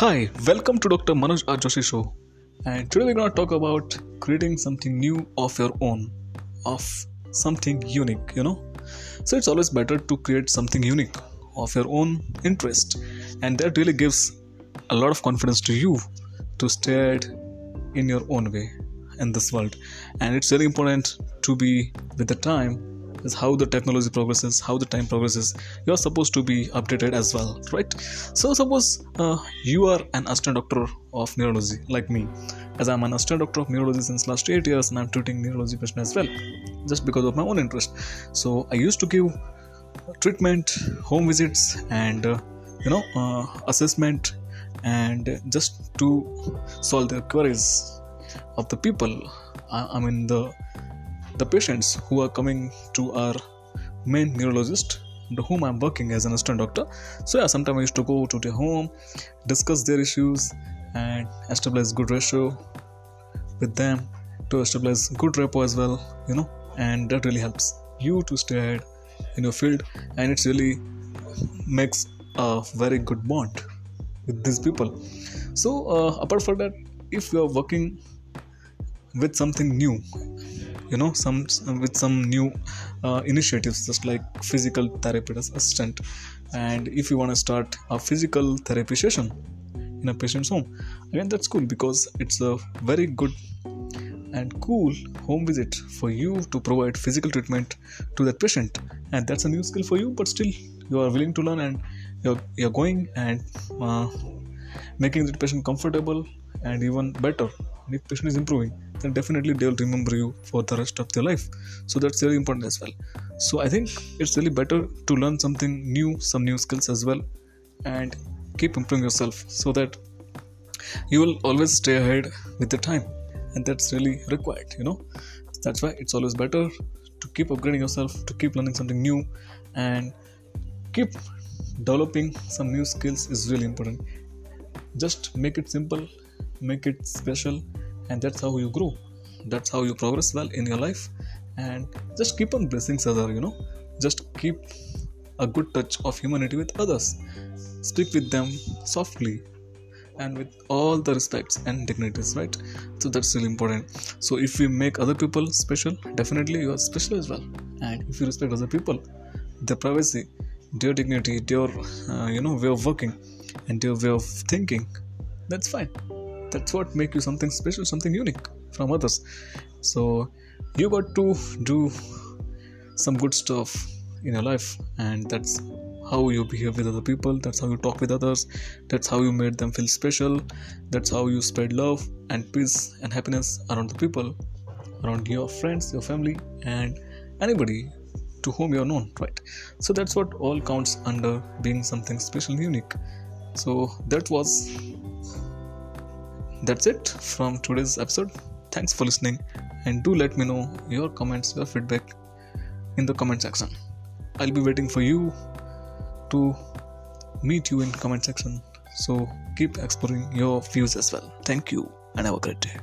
Hi, welcome to Dr. Manoj R. Joshi Show. And today we're going to talk about creating something new of your own, of something unique, you know. So it's always better to create something unique of your own interest, and that really gives a lot of confidence to you to stay in your own way in this world. And it's really important to be with the time is how the technology progresses how the time progresses. You're supposed to be updated as well right? So suppose uh, you are an assistant doctor of neurology like me. As i'm an assistant doctor of neurology since last eight years and i'm treating neurology patients as well just because of my own interest. So i used to give treatment home visits and uh, you know uh, assessment and just to solve the queries of the people I, I mean the the patients who are coming to our main neurologist to whom I'm working as an assistant doctor. So yeah, sometimes I used to go to their home, discuss their issues, and establish good ratio with them to establish good rapport as well. You know, and that really helps you to stay ahead in your field, and it really makes a very good bond with these people. So uh, apart from that, if you are working with something new you know some with some new uh, initiatives just like physical therapy assistant. And if you want to start a physical therapy session in a patient's home again that's cool because it's a very good and cool home visit for you to provide physical treatment to that patient. And that's a new skill for you but still you are willing to learn and you're, you're going and uh, making the patient comfortable and even better and if patient is improving then definitely they will remember you for the rest of their life. So that's really important as well. So i think it's really better to learn something new some new skills as well and keep improving yourself so that you will always stay ahead with the time. And that's really required you know. That's why it's always better to keep upgrading yourself to keep learning something new and keep developing some new skills is really important. Just make it simple make it special and that's how you grow. That's how you progress well in your life. And just keep on blessing other you know. Just keep a good touch of humanity with others. Speak with them softly and with all the respects and dignities right? So that's really important. So if we make other people special definitely you are special as well. And if you respect other people their privacy their dignity their uh, you know way of working and their way of thinking that's fine that's what make you something special something unique from others. So you got to do some good stuff in your life and that's how you behave with other people that's how you talk with others that's how you made them feel special that's how you spread love and peace and happiness around the people around your friends your family and anybody to whom you're known right? So that's what all counts under being something special unique. So that was that's it from today's episode. Thanks for listening and do let me know your comments, your feedback in the comment section. I'll be waiting for you to meet you in comment section. So keep exploring your views as well. Thank you and have a great day.